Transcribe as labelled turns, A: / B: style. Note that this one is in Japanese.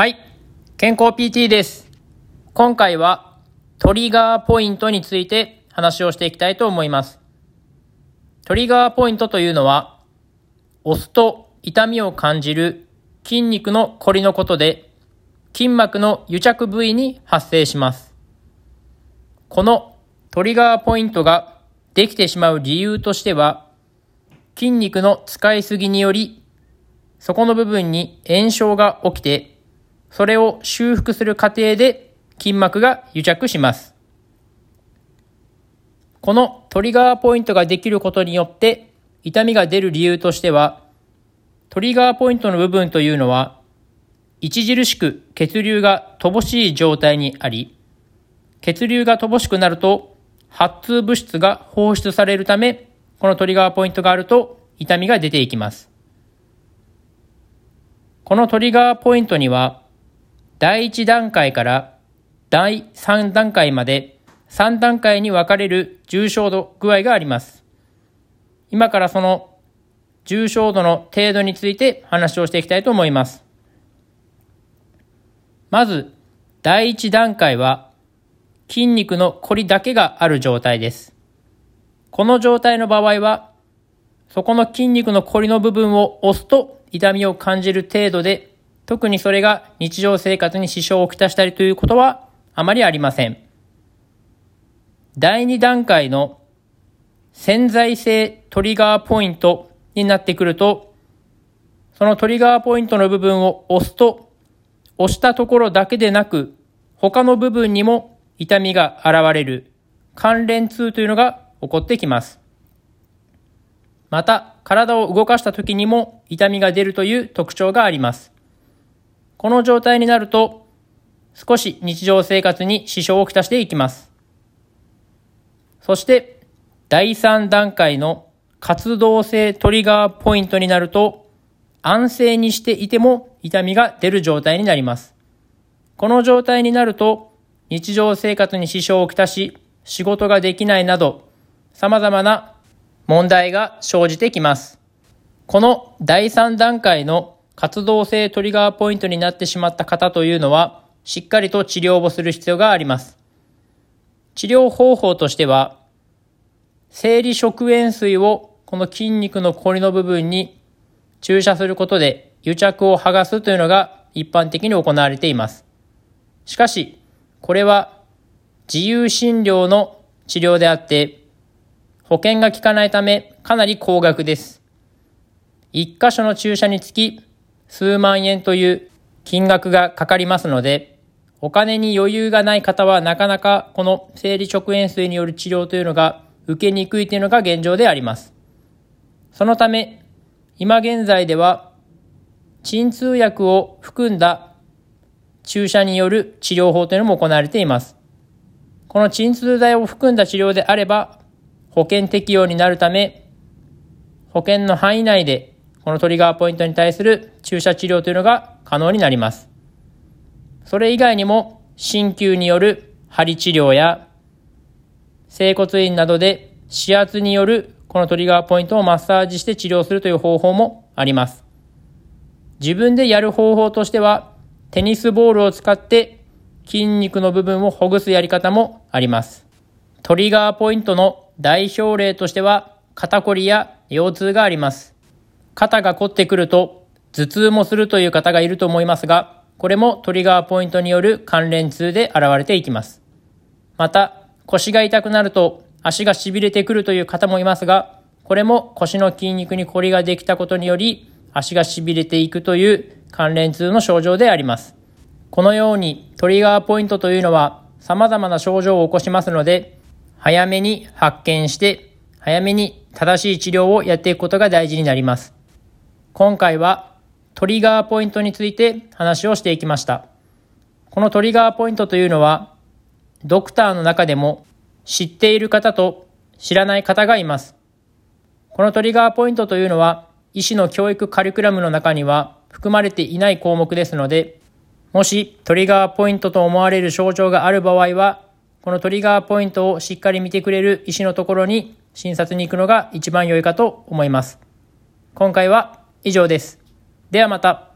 A: はい。健康 PT です。今回はトリガーポイントについて話をしていきたいと思います。トリガーポイントというのは、押すと痛みを感じる筋肉のこりのことで、筋膜の癒着部位に発生します。このトリガーポイントができてしまう理由としては、筋肉の使いすぎにより、そこの部分に炎症が起きて、それを修復する過程で筋膜が癒着します。このトリガーポイントができることによって痛みが出る理由としては、トリガーポイントの部分というのは、著しく血流が乏しい状態にあり、血流が乏しくなると発痛物質が放出されるため、このトリガーポイントがあると痛みが出ていきます。このトリガーポイントには、第1段階から第3段階まで3段階に分かれる重症度具合があります。今からその重症度の程度について話をしていきたいと思います。まず、第1段階は筋肉のこりだけがある状態です。この状態の場合は、そこの筋肉のこりの部分を押すと痛みを感じる程度で、特にそれが日常生活に支障をきたしたりということはあまりありません。第2段階の潜在性トリガーポイントになってくると、そのトリガーポイントの部分を押すと、押したところだけでなく、他の部分にも痛みが現れる関連痛というのが起こってきます。また、体を動かした時にも痛みが出るという特徴があります。この状態になると、少し日常生活に支障をきたしていきます。そして、第3段階の活動性トリガーポイントになると、安静にしていても痛みが出る状態になります。この状態になると、日常生活に支障をきたし、仕事ができないなど、様々な問題が生じてきます。この第3段階の活動性トリガーポイントになってしまった方というのは、しっかりと治療をする必要があります。治療方法としては、生理食塩水をこの筋肉のこりの部分に注射することで癒着を剥がすというのが一般的に行われています。しかし、これは自由診療の治療であって、保険が効かないためかなり高額です。一箇所の注射につき数万円という金額がかかりますので、お金に余裕がない方はなかなかこの生理食塩水による治療というのが受けにくいというのが現状であります。そのため、今現在では鎮痛薬を含んだ注射による治療法というのも行われています。この鎮痛剤を含んだ治療であれば保険適用になるため、保険の範囲内でこのトリガーポイントに対する注射治療というのが可能になります。それ以外にも、鍼灸による針治療や、整骨院などで指圧によるこのトリガーポイントをマッサージして治療するという方法もあります。自分でやる方法としては、テニスボールを使って筋肉の部分をほぐすやり方もあります。トリガーポイントの代表例としては、肩こりや腰痛があります。肩が凝ってくると頭痛もするという方がいると思いますが、これもトリガーポイントによる関連痛で現れていきます。また、腰が痛くなると足が痺れてくるという方もいますが、これも腰の筋肉にこりができたことにより、足が痺れていくという関連痛の症状であります。このようにトリガーポイントというのは様々な症状を起こしますので、早めに発見して、早めに正しい治療をやっていくことが大事になります。今回はトリガーポイントについて話をしていきました。このトリガーポイントというのは、ドクターの中でも知っている方と知らない方がいます。このトリガーポイントというのは、医師の教育カリキュラムの中には含まれていない項目ですので、もしトリガーポイントと思われる症状がある場合は、このトリガーポイントをしっかり見てくれる医師のところに診察に行くのが一番良いかと思います。今回は以上です。ではまた。